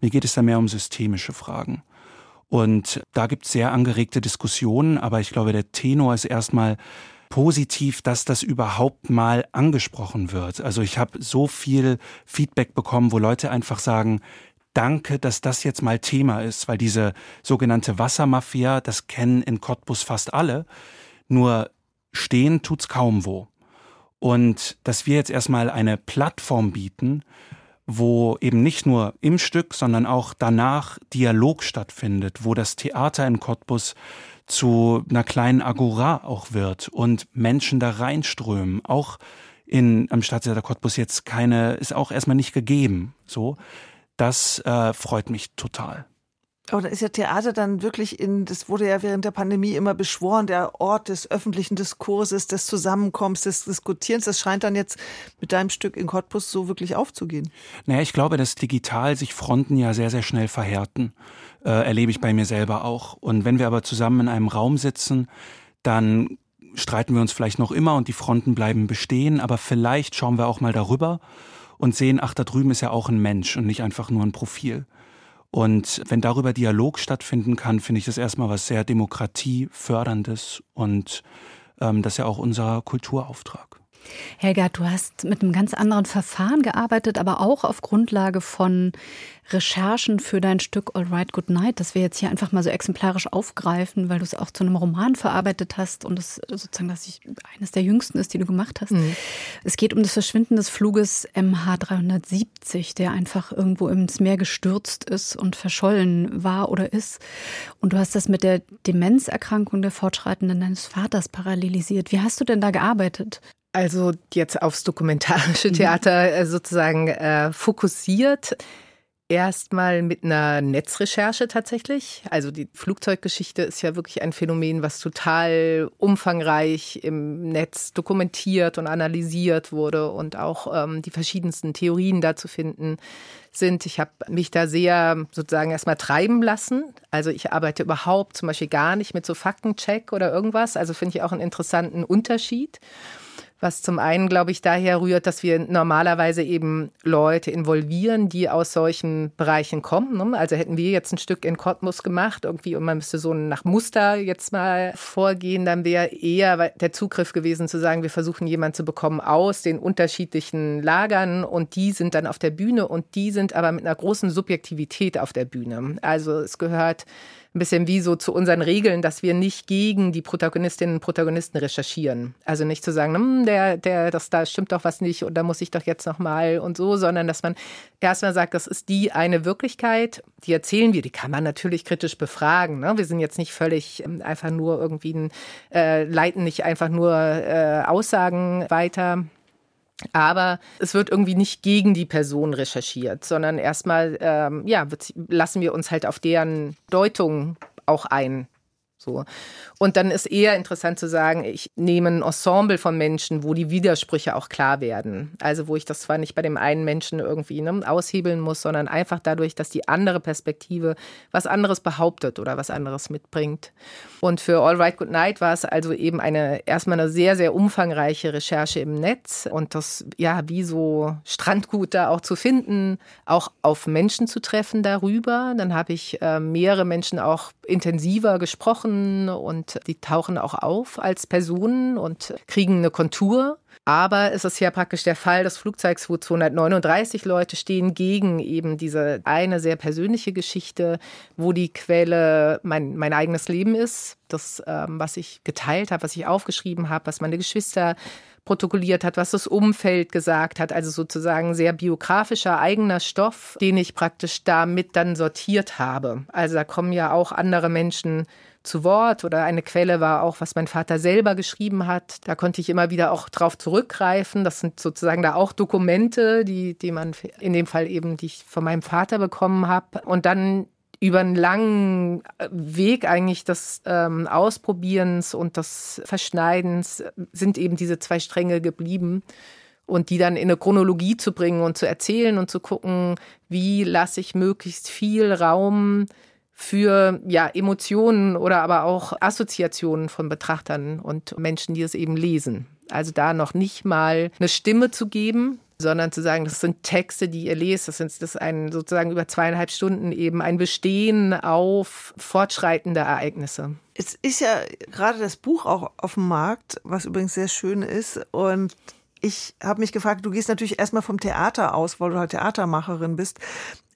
Mir geht es da mehr um systemische Fragen. Und da gibt es sehr angeregte Diskussionen, aber ich glaube, der Tenor ist erstmal positiv, dass das überhaupt mal angesprochen wird. Also ich habe so viel Feedback bekommen, wo Leute einfach sagen, danke, dass das jetzt mal Thema ist, weil diese sogenannte Wassermafia, das kennen in Cottbus fast alle, nur stehen tut's kaum wo. Und dass wir jetzt erstmal eine Plattform bieten, wo eben nicht nur im Stück, sondern auch danach Dialog stattfindet, wo das Theater in Cottbus zu einer kleinen Agora auch wird und Menschen da reinströmen, auch in, am Staatstheater Cottbus jetzt keine, ist auch erstmal nicht gegeben. So, das äh, freut mich total. Aber da ist ja Theater dann wirklich in, das wurde ja während der Pandemie immer beschworen, der Ort des öffentlichen Diskurses, des Zusammenkommens, des Diskutierens. Das scheint dann jetzt mit deinem Stück in Cottbus so wirklich aufzugehen. Naja, ich glaube, dass digital sich Fronten ja sehr, sehr schnell verhärten. Äh, erlebe ich bei mir selber auch. Und wenn wir aber zusammen in einem Raum sitzen, dann streiten wir uns vielleicht noch immer und die Fronten bleiben bestehen, aber vielleicht schauen wir auch mal darüber und sehen, ach, da drüben ist ja auch ein Mensch und nicht einfach nur ein Profil. Und wenn darüber Dialog stattfinden kann, finde ich das erstmal was sehr demokratieförderndes und ähm, das ist ja auch unser Kulturauftrag. Helga, du hast mit einem ganz anderen Verfahren gearbeitet, aber auch auf Grundlage von Recherchen für dein Stück All Right Good Night, das wir jetzt hier einfach mal so exemplarisch aufgreifen, weil du es auch zu einem Roman verarbeitet hast und es sozusagen das eines der jüngsten ist, die du gemacht hast. Mhm. Es geht um das Verschwinden des Fluges MH370, der einfach irgendwo ins Meer gestürzt ist und verschollen war oder ist. Und du hast das mit der Demenzerkrankung der Fortschreitenden deines Vaters parallelisiert. Wie hast du denn da gearbeitet? Also jetzt aufs dokumentarische Theater äh, sozusagen äh, fokussiert. Erstmal mit einer Netzrecherche tatsächlich. Also die Flugzeuggeschichte ist ja wirklich ein Phänomen, was total umfangreich im Netz dokumentiert und analysiert wurde und auch ähm, die verschiedensten Theorien dazu finden sind. Ich habe mich da sehr sozusagen erstmal treiben lassen. Also ich arbeite überhaupt zum Beispiel gar nicht mit so Faktencheck oder irgendwas. Also finde ich auch einen interessanten Unterschied was zum einen, glaube ich, daher rührt, dass wir normalerweise eben Leute involvieren, die aus solchen Bereichen kommen. Ne? Also hätten wir jetzt ein Stück in Cottbus gemacht, irgendwie, und man müsste so nach Muster jetzt mal vorgehen, dann wäre eher der Zugriff gewesen zu sagen, wir versuchen jemanden zu bekommen aus den unterschiedlichen Lagern und die sind dann auf der Bühne und die sind aber mit einer großen Subjektivität auf der Bühne. Also es gehört ein bisschen wie so zu unseren Regeln, dass wir nicht gegen die Protagonistinnen und Protagonisten recherchieren. Also nicht zu sagen, hm, der, der, das, da stimmt doch was nicht und da muss ich doch jetzt noch mal und so, sondern dass man erstmal sagt, das ist die eine Wirklichkeit, die erzählen wir, die kann man natürlich kritisch befragen. Ne? Wir sind jetzt nicht völlig ähm, einfach nur irgendwie, ein, äh, leiten nicht einfach nur äh, Aussagen weiter aber es wird irgendwie nicht gegen die Person recherchiert, sondern erstmal ähm, ja, lassen wir uns halt auf deren Deutung auch ein. So. Und dann ist eher interessant zu sagen, ich nehme ein Ensemble von Menschen, wo die Widersprüche auch klar werden. Also wo ich das zwar nicht bei dem einen Menschen irgendwie ne, aushebeln muss, sondern einfach dadurch, dass die andere Perspektive was anderes behauptet oder was anderes mitbringt. Und für All Right Good Night war es also eben eine erstmal eine sehr, sehr umfangreiche Recherche im Netz und das ja wie so Strandgut da auch zu finden, auch auf Menschen zu treffen darüber. Dann habe ich äh, mehrere Menschen auch intensiver gesprochen und die tauchen auch auf als Personen und kriegen eine Kontur. Aber es ist ja praktisch der Fall des Flugzeugs, wo 239 Leute stehen, gegen eben diese eine sehr persönliche Geschichte, wo die Quelle mein, mein eigenes Leben ist. Das, ähm, was ich geteilt habe, was ich aufgeschrieben habe, was meine Geschwister protokolliert hat, was das Umfeld gesagt hat. Also sozusagen sehr biografischer eigener Stoff, den ich praktisch damit dann sortiert habe. Also da kommen ja auch andere Menschen zu Wort oder eine Quelle war auch, was mein Vater selber geschrieben hat. Da konnte ich immer wieder auch drauf zurückgreifen. Das sind sozusagen da auch Dokumente, die, die man in dem Fall eben, die ich von meinem Vater bekommen habe. Und dann über einen langen Weg eigentlich des ähm, Ausprobierens und des Verschneidens sind eben diese zwei Stränge geblieben und die dann in eine Chronologie zu bringen und zu erzählen und zu gucken, wie lasse ich möglichst viel Raum für ja, Emotionen oder aber auch Assoziationen von Betrachtern und Menschen, die es eben lesen. Also da noch nicht mal eine Stimme zu geben, sondern zu sagen, das sind Texte, die ihr lest, das, sind, ist ein sozusagen über zweieinhalb Stunden eben ein Bestehen auf fortschreitende Ereignisse. Es ist ja gerade das Buch auch auf dem Markt, was übrigens sehr schön ist und ich habe mich gefragt, du gehst natürlich erstmal vom Theater aus, weil du halt Theatermacherin bist.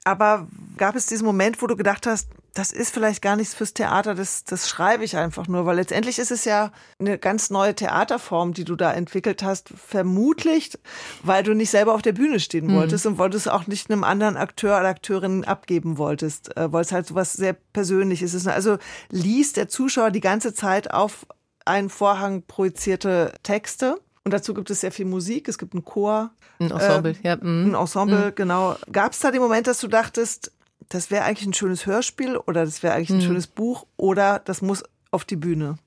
Aber gab es diesen Moment, wo du gedacht hast, das ist vielleicht gar nichts fürs Theater, das, das schreibe ich einfach nur, weil letztendlich ist es ja eine ganz neue Theaterform, die du da entwickelt hast, vermutlich, weil du nicht selber auf der Bühne stehen mhm. wolltest und wolltest auch nicht einem anderen Akteur oder Akteurin abgeben wolltest, äh, weil es halt so was sehr Persönliches ist. Also liest der Zuschauer die ganze Zeit auf einen Vorhang projizierte Texte Und dazu gibt es sehr viel Musik, es gibt einen Chor. Ein Ensemble, äh, ja. Mm. Ein Ensemble, Mm. genau. Gab es da den Moment, dass du dachtest, das wäre eigentlich ein schönes Hörspiel oder das wäre eigentlich ein Mm. schönes Buch oder das muss auf die Bühne?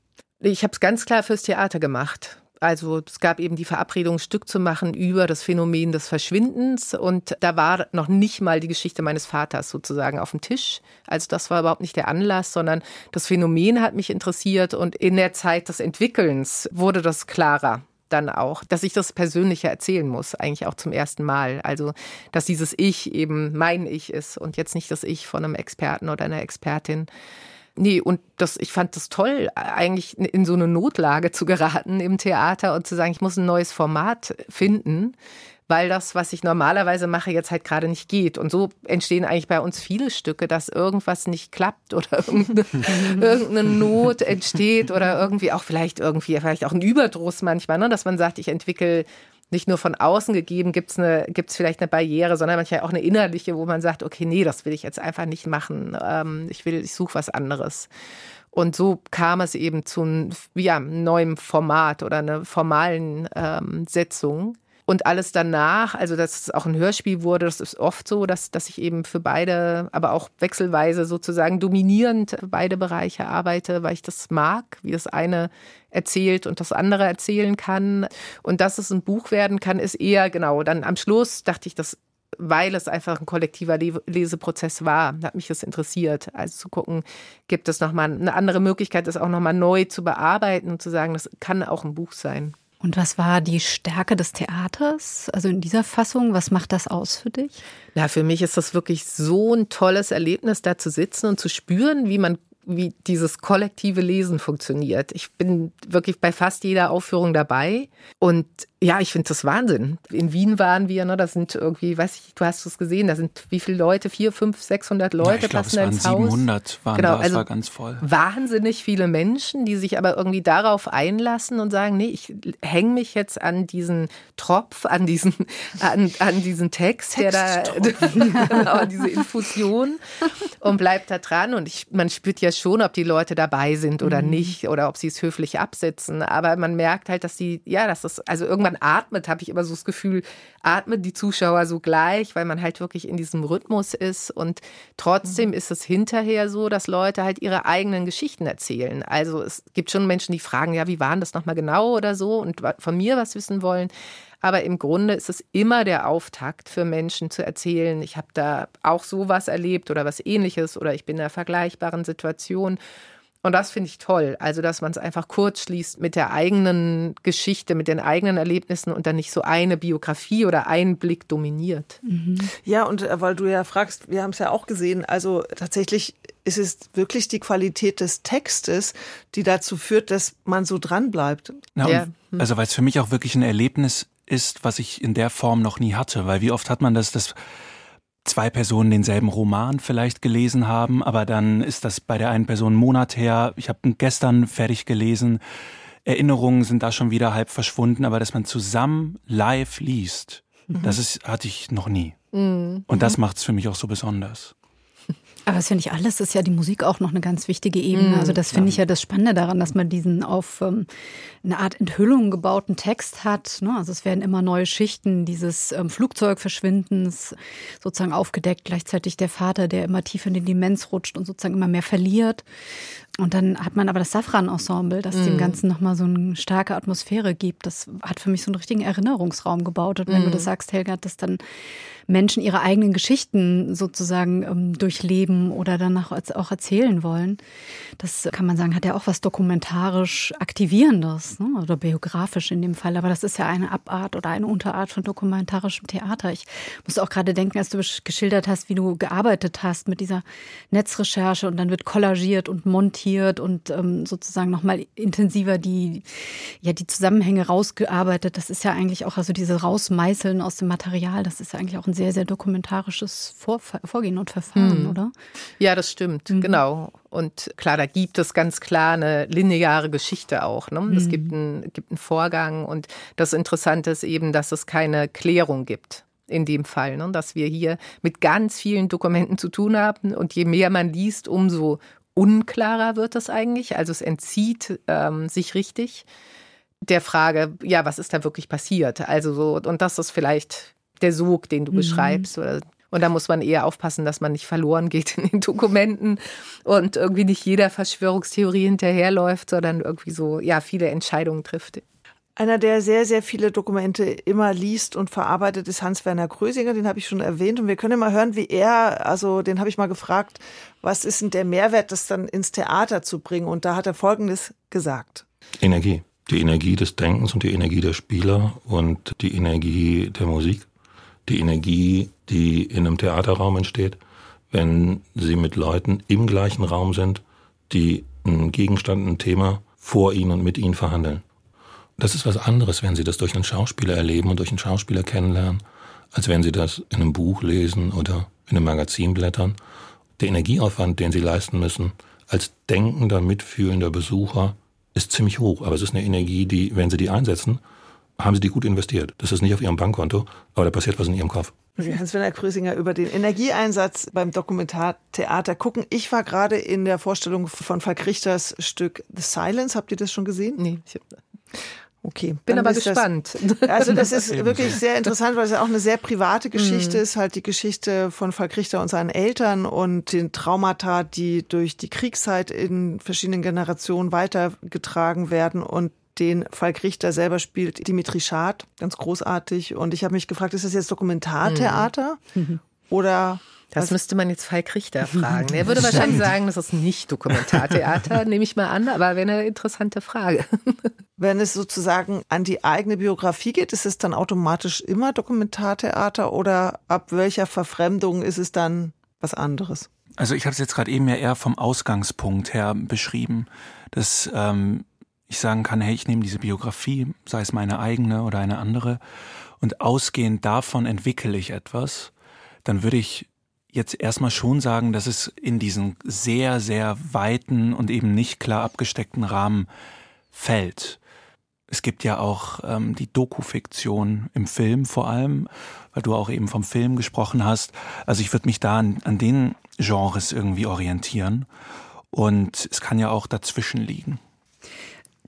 Ich habe es ganz klar fürs Theater gemacht. Also es gab eben die Verabredung, ein Stück zu machen über das Phänomen des Verschwindens. Und da war noch nicht mal die Geschichte meines Vaters sozusagen auf dem Tisch. Also das war überhaupt nicht der Anlass, sondern das Phänomen hat mich interessiert. Und in der Zeit des Entwickelns wurde das klarer dann auch, dass ich das Persönliche erzählen muss, eigentlich auch zum ersten Mal. Also, dass dieses Ich eben mein Ich ist und jetzt nicht das Ich von einem Experten oder einer Expertin. Nee, und das, ich fand das toll, eigentlich in so eine Notlage zu geraten im Theater und zu sagen, ich muss ein neues Format finden, weil das, was ich normalerweise mache, jetzt halt gerade nicht geht. Und so entstehen eigentlich bei uns viele Stücke, dass irgendwas nicht klappt oder irgendeine, irgendeine Not entsteht oder irgendwie auch vielleicht irgendwie, vielleicht auch ein Überdruss manchmal, ne? dass man sagt, ich entwickle nicht nur von außen gegeben, gibt es gibt's vielleicht eine Barriere, sondern manchmal auch eine innerliche, wo man sagt, okay, nee, das will ich jetzt einfach nicht machen. Ähm, ich will, ich suche was anderes. Und so kam es eben zu einem ja, neuem Format oder einer formalen ähm, Setzung. Und alles danach, also dass es auch ein Hörspiel wurde, das ist oft so, dass, dass ich eben für beide, aber auch wechselweise sozusagen dominierend beide Bereiche arbeite, weil ich das mag, wie das eine erzählt und das andere erzählen kann. Und dass es ein Buch werden kann, ist eher genau. Dann am Schluss dachte ich, dass weil es einfach ein kollektiver Leseprozess war, hat mich das interessiert. Also zu gucken, gibt es nochmal eine andere Möglichkeit, das auch nochmal neu zu bearbeiten und zu sagen, das kann auch ein Buch sein. Und was war die Stärke des Theaters? Also in dieser Fassung, was macht das aus für dich? Ja, für mich ist das wirklich so ein tolles Erlebnis, da zu sitzen und zu spüren, wie man wie dieses kollektive Lesen funktioniert. Ich bin wirklich bei fast jeder Aufführung dabei und ja, ich finde das Wahnsinn. In Wien waren wir, ne, das sind irgendwie, weiß ich, du hast es gesehen, da sind wie viele Leute? Vier, fünf, 600 Leute ja, ich glaube, es waren 700 waren genau, da, es also war ganz voll. Wahnsinnig viele Menschen, die sich aber irgendwie darauf einlassen und sagen, nee, ich hänge mich jetzt an diesen Tropf, an diesen, an, an diesen Text, der da, genau, an diese Infusion und bleibt da dran und ich, man spürt ja schon, ob die Leute dabei sind oder Mhm. nicht oder ob sie es höflich absetzen, aber man merkt halt, dass sie, ja, dass das, also irgendwann atmet, habe ich immer so das Gefühl, atmen die Zuschauer so gleich, weil man halt wirklich in diesem Rhythmus ist und trotzdem Mhm. ist es hinterher so, dass Leute halt ihre eigenen Geschichten erzählen. Also es gibt schon Menschen, die fragen, ja, wie waren das nochmal genau oder so und von mir was wissen wollen. Aber im Grunde ist es immer der Auftakt für Menschen zu erzählen, ich habe da auch sowas erlebt oder was ähnliches oder ich bin in einer vergleichbaren Situation. Und das finde ich toll. Also, dass man es einfach kurz schließt mit der eigenen Geschichte, mit den eigenen Erlebnissen und dann nicht so eine Biografie oder ein Blick dominiert. Ja, und äh, weil du ja fragst, wir haben es ja auch gesehen, also tatsächlich ist es wirklich die Qualität des Textes, die dazu führt, dass man so dran bleibt. Na, und, Also weil es für mich auch wirklich ein Erlebnis ist, was ich in der Form noch nie hatte. Weil wie oft hat man das, dass zwei Personen denselben Roman vielleicht gelesen haben, aber dann ist das bei der einen Person einen Monat her. Ich habe ihn gestern fertig gelesen. Erinnerungen sind da schon wieder halb verschwunden, aber dass man zusammen live liest, Mhm. das ist, hatte ich noch nie. Mhm. Und das macht es für mich auch so besonders. Aber es ist ja nicht alles, ist ja die Musik auch noch eine ganz wichtige Ebene. Mhm, Also das finde ich ja das Spannende daran, dass man diesen auf ähm, eine Art Enthüllung gebauten Text hat. Ne? Also es werden immer neue Schichten dieses ähm, Flugzeugverschwindens sozusagen aufgedeckt. Gleichzeitig der Vater, der immer tiefer in die Demenz rutscht und sozusagen immer mehr verliert. Und dann hat man aber das Safran-Ensemble, das dem Mhm. Ganzen nochmal so eine starke Atmosphäre gibt. Das hat für mich so einen richtigen Erinnerungsraum gebaut. Und wenn du Mhm. das sagst, Helga, dass dann Menschen ihre eigenen Geschichten sozusagen ähm, durchleben oder danach auch erzählen wollen, das kann man sagen, hat ja auch was dokumentarisch Aktivierendes ne? oder biografisch in dem Fall. Aber das ist ja eine Abart oder eine Unterart von dokumentarischem Theater. Ich musste auch gerade denken, als du geschildert hast, wie du gearbeitet hast mit dieser Netzrecherche und dann wird kollagiert und montiert und ähm, sozusagen nochmal intensiver die, ja, die Zusammenhänge rausgearbeitet. Das ist ja eigentlich auch, also diese Rausmeißeln aus dem Material, das ist ja eigentlich auch ein sehr, sehr dokumentarisches Vorf Vorgehen und Verfahren, Mhm. oder? Ja, das stimmt, genau. Und klar, da gibt es ganz klar eine lineare Geschichte auch. Ne? Es Mhm. gibt, einen, gibt einen Vorgang und das Interessante ist eben, dass es keine Klärung gibt. In dem Fall, ne? dass wir hier mit ganz vielen Dokumenten zu tun haben und je mehr man liest, umso unklarer wird das eigentlich. Also es entzieht ähm, sich richtig der Frage, ja, was ist da wirklich passiert? Also so, und das ist vielleicht der Sog, den du mhm. beschreibst. Oder, und da muss man eher aufpassen, dass man nicht verloren geht in den Dokumenten und irgendwie nicht jeder Verschwörungstheorie hinterherläuft, sondern irgendwie so, ja, viele Entscheidungen trifft. Einer, der sehr, sehr viele Dokumente immer liest und verarbeitet, ist Hans-Werner Krösinger. Den habe ich schon erwähnt. Und wir können mal hören, wie er, also den habe ich mal gefragt, was ist denn der Mehrwert, das dann ins Theater zu bringen? Und da hat er Folgendes gesagt. Energie. Die Energie des Denkens und die Energie der Spieler und die Energie der Musik. Die Energie, die in einem Theaterraum entsteht, wenn sie mit Leuten im gleichen Raum sind, die einen Gegenstand, ein Thema vor ihnen und mit ihnen verhandeln. Das ist was anderes, wenn Sie das durch einen Schauspieler erleben und durch einen Schauspieler kennenlernen, als wenn Sie das in einem Buch lesen oder in einem Magazin blättern. Der Energieaufwand, den Sie leisten müssen, als denkender, mitfühlender Besucher, ist ziemlich hoch. Aber es ist eine Energie, die, wenn Sie die einsetzen, haben Sie die gut investiert. Das ist nicht auf Ihrem Bankkonto, aber da passiert was in Ihrem Kopf. Hans-Werner Krösinger über den Energieeinsatz beim Dokumentartheater gucken. Ich war gerade in der Vorstellung von Falk Richters Stück The Silence. Habt ihr das schon gesehen? Nee. Ich hab Okay. Bin aber gespannt. Das, also das ist wirklich sehr interessant, weil es ja auch eine sehr private Geschichte mhm. ist, halt die Geschichte von Falk Richter und seinen Eltern und den Traumata, die durch die Kriegszeit in verschiedenen Generationen weitergetragen werden und den Falk Richter selber spielt Dimitri Schad, ganz großartig. Und ich habe mich gefragt, ist das jetzt Dokumentartheater mhm. oder das Was? müsste man jetzt Falk Richter fragen. Er würde wahrscheinlich sagen, das ist nicht Dokumentartheater, nehme ich mal an, aber wäre eine interessante Frage. Wenn es sozusagen an die eigene Biografie geht, ist es dann automatisch immer Dokumentartheater oder ab welcher Verfremdung ist es dann was anderes? Also ich habe es jetzt gerade eben ja eher vom Ausgangspunkt her beschrieben, dass ähm, ich sagen kann, hey, ich nehme diese Biografie, sei es meine eigene oder eine andere, und ausgehend davon entwickle ich etwas, dann würde ich jetzt erstmal schon sagen, dass es in diesen sehr, sehr weiten und eben nicht klar abgesteckten Rahmen fällt. Es gibt ja auch ähm, die Doku-Fiktion im Film vor allem, weil du auch eben vom Film gesprochen hast. Also ich würde mich da an, an den Genres irgendwie orientieren. Und es kann ja auch dazwischen liegen.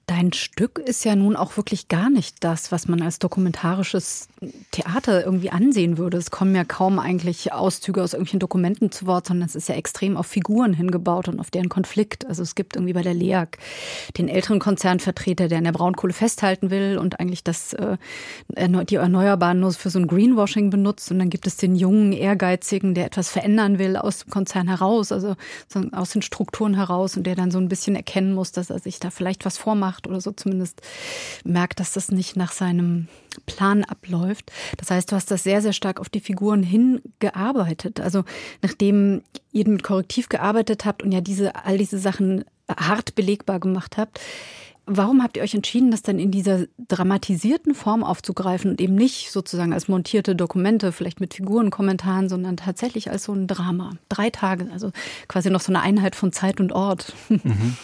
Dein Stück ist ja nun auch wirklich gar nicht das, was man als dokumentarisches Theater irgendwie ansehen würde. Es kommen ja kaum eigentlich Auszüge aus irgendwelchen Dokumenten zu Wort, sondern es ist ja extrem auf Figuren hingebaut und auf deren Konflikt. Also es gibt irgendwie bei der LEAG den älteren Konzernvertreter, der an der Braunkohle festhalten will und eigentlich das, äh, die Erneuerbaren nur für so ein Greenwashing benutzt. Und dann gibt es den jungen, ehrgeizigen, der etwas verändern will aus dem Konzern heraus, also aus den Strukturen heraus und der dann so ein bisschen erkennen muss, dass er sich da vielleicht was vormacht macht oder so zumindest merkt, dass das nicht nach seinem Plan abläuft. Das heißt, du hast das sehr, sehr stark auf die Figuren hingearbeitet. Also nachdem ihr mit Korrektiv gearbeitet habt und ja diese, all diese Sachen hart belegbar gemacht habt, Warum habt ihr euch entschieden, das dann in dieser dramatisierten Form aufzugreifen und eben nicht sozusagen als montierte Dokumente, vielleicht mit Figurenkommentaren, sondern tatsächlich als so ein Drama? Drei Tage, also quasi noch so eine Einheit von Zeit und Ort. Mhm.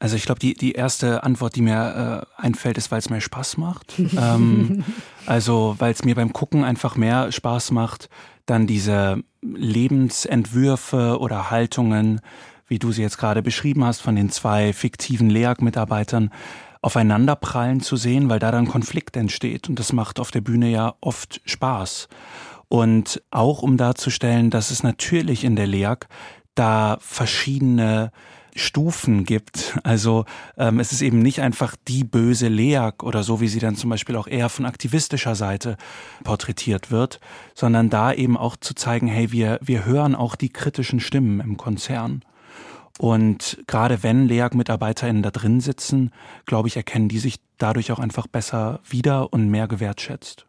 Also ich glaube, die, die erste Antwort, die mir äh, einfällt, ist, weil es mir Spaß macht. ähm, also weil es mir beim Gucken einfach mehr Spaß macht, dann diese Lebensentwürfe oder Haltungen, wie du sie jetzt gerade beschrieben hast, von den zwei fiktiven LEAG-Mitarbeitern aufeinanderprallen zu sehen, weil da dann Konflikt entsteht. Und das macht auf der Bühne ja oft Spaß. Und auch um darzustellen, dass es natürlich in der LEAG da verschiedene Stufen gibt. Also ähm, es ist eben nicht einfach die böse Leak oder so, wie sie dann zum Beispiel auch eher von aktivistischer Seite porträtiert wird, sondern da eben auch zu zeigen, hey, wir, wir hören auch die kritischen Stimmen im Konzern. Und gerade wenn LEAG-MitarbeiterInnen da drin sitzen, glaube ich, erkennen die sich dadurch auch einfach besser wieder und mehr gewertschätzt.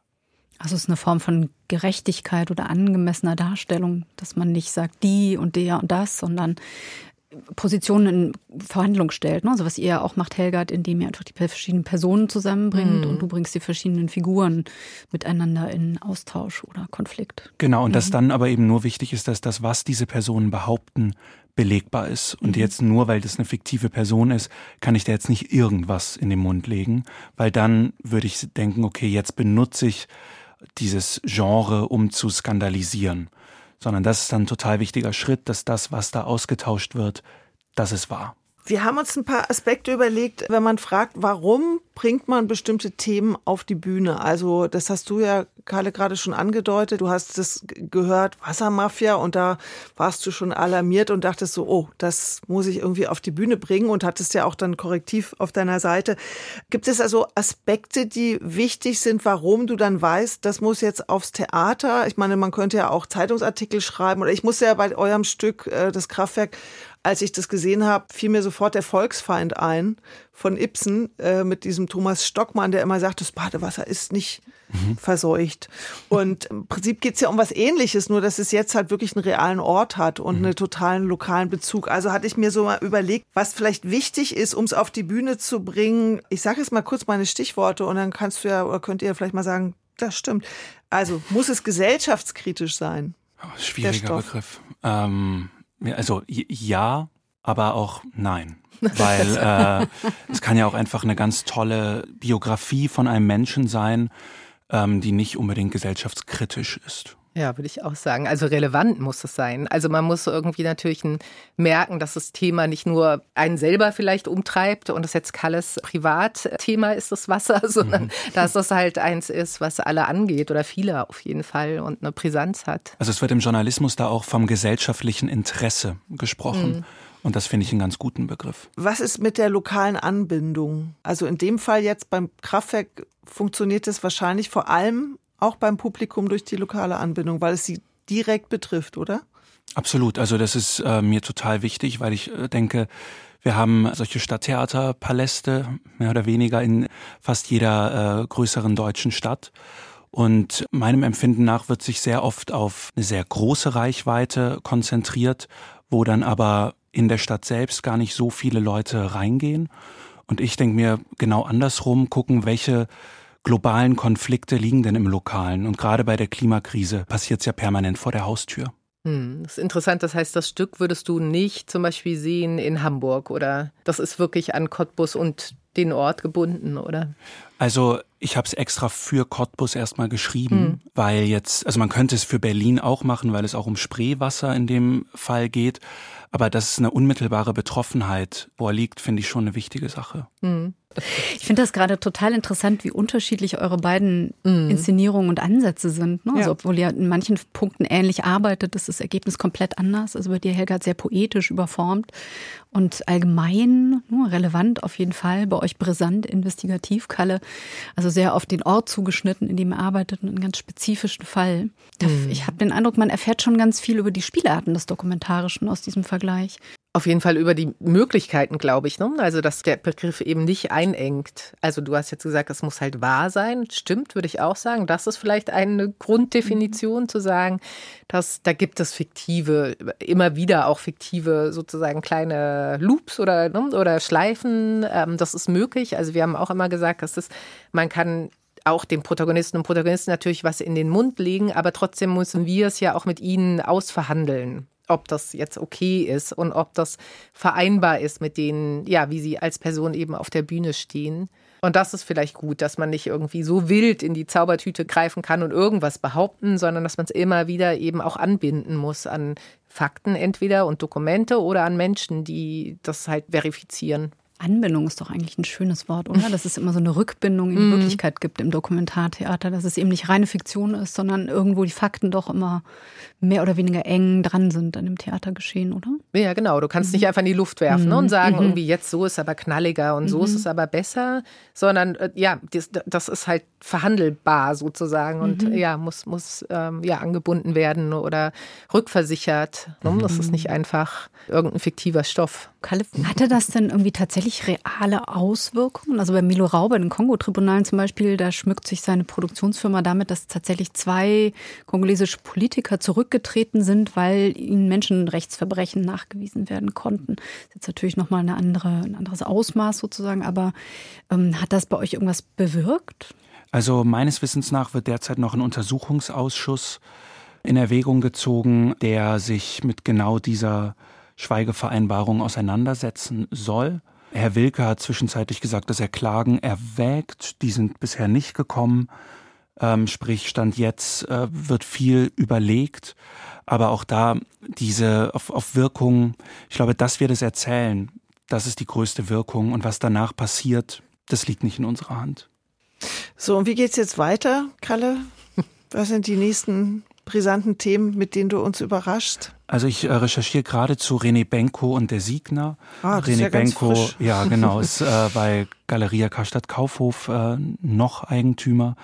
Also es ist eine Form von Gerechtigkeit oder angemessener Darstellung, dass man nicht sagt die und der und das, sondern Positionen in Verhandlung stellt. Ne? Also was ihr auch macht, Helgard, indem ihr einfach die verschiedenen Personen zusammenbringt mhm. und du bringst die verschiedenen Figuren miteinander in Austausch oder Konflikt. Genau, und mhm. dass dann aber eben nur wichtig ist, dass das, was diese Personen behaupten, belegbar ist. Und mhm. jetzt nur, weil das eine fiktive Person ist, kann ich da jetzt nicht irgendwas in den Mund legen, weil dann würde ich denken, okay, jetzt benutze ich dieses Genre, um zu skandalisieren sondern das ist dann ein total wichtiger Schritt, dass das, was da ausgetauscht wird, dass es war. Wir haben uns ein paar Aspekte überlegt, wenn man fragt, warum bringt man bestimmte Themen auf die Bühne? Also, das hast du ja, Karle, gerade schon angedeutet. Du hast es gehört, Wassermafia, und da warst du schon alarmiert und dachtest so, oh, das muss ich irgendwie auf die Bühne bringen und hattest ja auch dann korrektiv auf deiner Seite. Gibt es also Aspekte, die wichtig sind, warum du dann weißt, das muss jetzt aufs Theater? Ich meine, man könnte ja auch Zeitungsartikel schreiben oder ich muss ja bei eurem Stück, äh, das Kraftwerk, als ich das gesehen habe, fiel mir sofort der Volksfeind ein von Ibsen äh, mit diesem Thomas Stockmann, der immer sagt, das Badewasser ist nicht mhm. verseucht. Und im Prinzip geht es ja um was Ähnliches, nur dass es jetzt halt wirklich einen realen Ort hat und mhm. einen totalen lokalen Bezug. Also hatte ich mir so mal überlegt, was vielleicht wichtig ist, um es auf die Bühne zu bringen. Ich sage jetzt mal kurz meine Stichworte und dann kannst du ja oder könnt ihr vielleicht mal sagen, das stimmt. Also muss es gesellschaftskritisch sein? Oh, schwieriger Begriff. Ähm also ja, aber auch nein. Weil äh, es kann ja auch einfach eine ganz tolle Biografie von einem Menschen sein, ähm, die nicht unbedingt gesellschaftskritisch ist. Ja, würde ich auch sagen. Also relevant muss es sein. Also man muss irgendwie natürlich merken, dass das Thema nicht nur einen selber vielleicht umtreibt und das jetzt Kalles Privatthema ist das Wasser, sondern mhm. dass das halt eins ist, was alle angeht oder viele auf jeden Fall und eine Brisanz hat. Also es wird im Journalismus da auch vom gesellschaftlichen Interesse gesprochen. Mhm. Und das finde ich einen ganz guten Begriff. Was ist mit der lokalen Anbindung? Also in dem Fall jetzt beim Kraftwerk funktioniert es wahrscheinlich vor allem auch beim Publikum durch die lokale Anbindung, weil es sie direkt betrifft, oder? Absolut. Also das ist äh, mir total wichtig, weil ich äh, denke, wir haben solche Stadttheaterpaläste, mehr oder weniger in fast jeder äh, größeren deutschen Stadt. Und meinem Empfinden nach wird sich sehr oft auf eine sehr große Reichweite konzentriert, wo dann aber in der Stadt selbst gar nicht so viele Leute reingehen. Und ich denke mir genau andersrum, gucken, welche globalen Konflikte liegen denn im Lokalen? Und gerade bei der Klimakrise passiert es ja permanent vor der Haustür. Hm, das ist interessant. Das heißt, das Stück würdest du nicht zum Beispiel sehen in Hamburg oder das ist wirklich an Cottbus und den Ort gebunden, oder? Also ich habe es extra für Cottbus erstmal geschrieben, hm. weil jetzt, also man könnte es für Berlin auch machen, weil es auch um Spreewasser in dem Fall geht. Aber dass es eine unmittelbare Betroffenheit vorliegt, finde ich schon eine wichtige Sache. Hm. Ich finde das gerade total interessant, wie unterschiedlich eure beiden mhm. Inszenierungen und Ansätze sind. Ne? Ja. Also, obwohl ihr in manchen Punkten ähnlich arbeitet, ist das Ergebnis komplett anders. Also bei dir, Helga, sehr poetisch überformt und allgemein ne, relevant auf jeden Fall. Bei euch brisant, investigativ, Kalle. Also sehr auf den Ort zugeschnitten, in dem ihr arbeitet, einen ganz spezifischen Fall. Mhm. Ich habe den Eindruck, man erfährt schon ganz viel über die Spielarten des Dokumentarischen aus diesem Vergleich. Auf jeden Fall über die Möglichkeiten, glaube ich. Ne? Also, dass der Begriff eben nicht einengt. Also, du hast jetzt gesagt, es muss halt wahr sein. Stimmt, würde ich auch sagen. Das ist vielleicht eine Grunddefinition zu sagen, dass da gibt es fiktive, immer wieder auch fiktive sozusagen kleine Loops oder, ne? oder Schleifen. Ähm, das ist möglich. Also, wir haben auch immer gesagt, dass es, man kann auch dem Protagonisten und Protagonisten natürlich was in den Mund legen, aber trotzdem müssen wir es ja auch mit ihnen ausverhandeln ob das jetzt okay ist und ob das vereinbar ist mit denen, ja, wie sie als Person eben auf der Bühne stehen. Und das ist vielleicht gut, dass man nicht irgendwie so wild in die Zaubertüte greifen kann und irgendwas behaupten, sondern dass man es immer wieder eben auch anbinden muss an Fakten entweder und Dokumente oder an Menschen, die das halt verifizieren. Anbindung ist doch eigentlich ein schönes Wort, oder? Dass es immer so eine Rückbindung in die mhm. Wirklichkeit gibt im Dokumentartheater, dass es eben nicht reine Fiktion ist, sondern irgendwo die Fakten doch immer mehr oder weniger eng dran sind an dem Theatergeschehen, oder? Ja, genau. Du kannst mhm. nicht einfach in die Luft werfen mhm. ne, und sagen, mhm. irgendwie jetzt so ist aber knalliger und so ist mhm. es aber besser, sondern äh, ja, das, das, ist halt verhandelbar sozusagen und mhm. ja, muss, muss ähm, ja angebunden werden oder rückversichert. Ne? Das ist nicht einfach irgendein fiktiver Stoff. Hatte das denn irgendwie tatsächlich reale Auswirkungen? Also bei Milo Rau, bei den Kongo-Tribunalen zum Beispiel, da schmückt sich seine Produktionsfirma damit, dass tatsächlich zwei kongolesische Politiker zurückgetreten sind, weil ihnen Menschenrechtsverbrechen nachgewiesen werden konnten. Das ist jetzt natürlich nochmal eine andere, ein anderes Ausmaß sozusagen, aber ähm, hat das bei euch irgendwas bewirkt? Also meines Wissens nach wird derzeit noch ein Untersuchungsausschuss in Erwägung gezogen, der sich mit genau dieser Schweigevereinbarung auseinandersetzen soll. Herr Wilke hat zwischenzeitlich gesagt, dass er Klagen erwägt. Die sind bisher nicht gekommen. Ähm, sprich, Stand jetzt äh, wird viel überlegt. Aber auch da diese auf, auf Wirkung, ich glaube, dass wir das erzählen, Das ist die größte Wirkung. Und was danach passiert, das liegt nicht in unserer Hand. So, und wie geht's jetzt weiter, Kalle? Was sind die nächsten brisanten Themen, mit denen du uns überraschst? Also ich äh, recherchiere gerade zu René Benko und der Siegner. Ah, das René ja Benko, ja genau, ist äh, bei Galeria Karstadt Kaufhof äh, noch Eigentümer.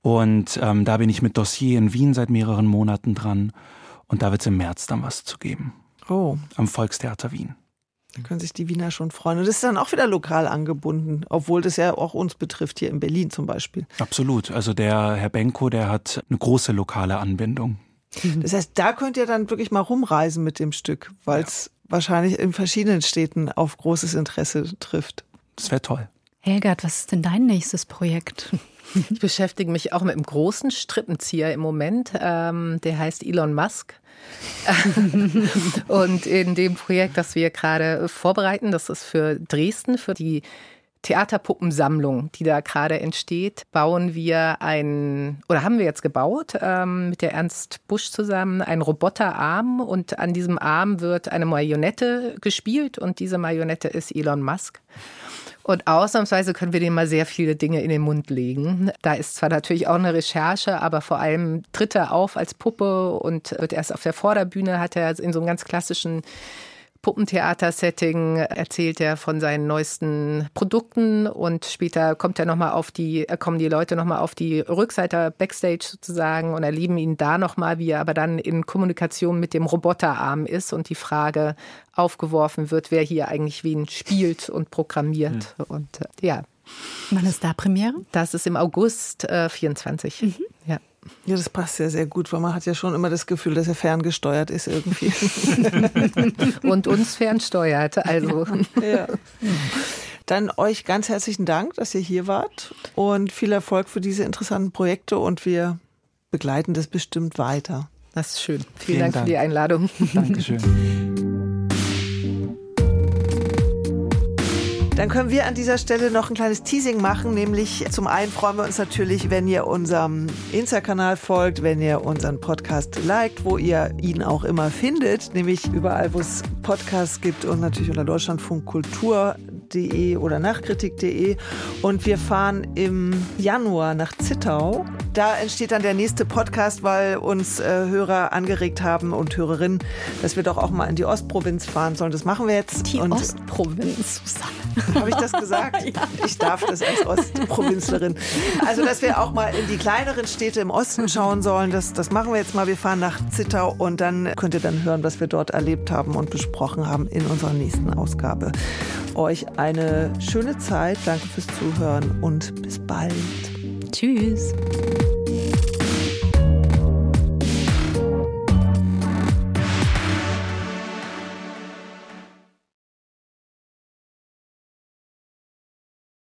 Und ähm, da bin ich mit Dossier in Wien seit mehreren Monaten dran. Und da wird es im März dann was zu geben. Oh, Am Volkstheater Wien. Da können sich die Wiener schon freuen. Und das ist dann auch wieder lokal angebunden, obwohl das ja auch uns betrifft, hier in Berlin zum Beispiel. Absolut. Also der Herr Benko, der hat eine große lokale Anbindung. Das heißt, da könnt ihr dann wirklich mal rumreisen mit dem Stück, weil es wahrscheinlich in verschiedenen Städten auf großes Interesse trifft. Das wäre toll. Helgert, was ist denn dein nächstes Projekt? Ich beschäftige mich auch mit einem großen Strippenzieher im Moment. Ähm, der heißt Elon Musk. und in dem Projekt, das wir gerade vorbereiten, das ist für Dresden, für die Theaterpuppensammlung, die da gerade entsteht, bauen wir ein, oder haben wir jetzt gebaut, ähm, mit der Ernst Busch zusammen, einen Roboterarm und an diesem Arm wird eine Marionette gespielt und diese Marionette ist Elon Musk. Und ausnahmsweise können wir dem mal sehr viele Dinge in den Mund legen. Da ist zwar natürlich auch eine Recherche, aber vor allem tritt er auf als Puppe und wird erst auf der Vorderbühne, hat er in so einem ganz klassischen Puppentheater-Setting erzählt er von seinen neuesten Produkten und später kommt er noch mal auf die kommen die Leute noch mal auf die Rückseite Backstage sozusagen und erleben ihn da noch mal, wie er aber dann in Kommunikation mit dem Roboterarm ist und die Frage aufgeworfen wird, wer hier eigentlich wen spielt und programmiert und äh, ja. Wann ist da Premiere? Das ist im August äh, 24. Ja. Ja, das passt ja sehr gut, weil man hat ja schon immer das Gefühl, dass er ferngesteuert ist irgendwie. und uns fernsteuert. Also. Ja. Dann euch ganz herzlichen Dank, dass ihr hier wart und viel Erfolg für diese interessanten Projekte und wir begleiten das bestimmt weiter. Das ist schön. Vielen, Vielen Dank, Dank für die Einladung. Dankeschön. Dann können wir an dieser Stelle noch ein kleines Teasing machen, nämlich zum einen freuen wir uns natürlich, wenn ihr unserem Insta-Kanal folgt, wenn ihr unseren Podcast liked, wo ihr ihn auch immer findet, nämlich überall, wo es Podcasts gibt und natürlich unter deutschlandfunkkultur.de oder nachkritik.de. Und wir fahren im Januar nach Zittau. Da entsteht dann der nächste Podcast, weil uns äh, Hörer angeregt haben und Hörerinnen, dass wir doch auch mal in die Ostprovinz fahren sollen. Das machen wir jetzt. Die und Ostprovinz, Susanne. habe ich das gesagt? Ich darf das als Ostprovinzlerin. Also, dass wir auch mal in die kleineren Städte im Osten schauen sollen, das, das machen wir jetzt mal. Wir fahren nach Zittau und dann könnt ihr dann hören, was wir dort erlebt haben und besprochen haben in unserer nächsten Ausgabe. Euch eine schöne Zeit. Danke fürs Zuhören und bis bald. Tschüss.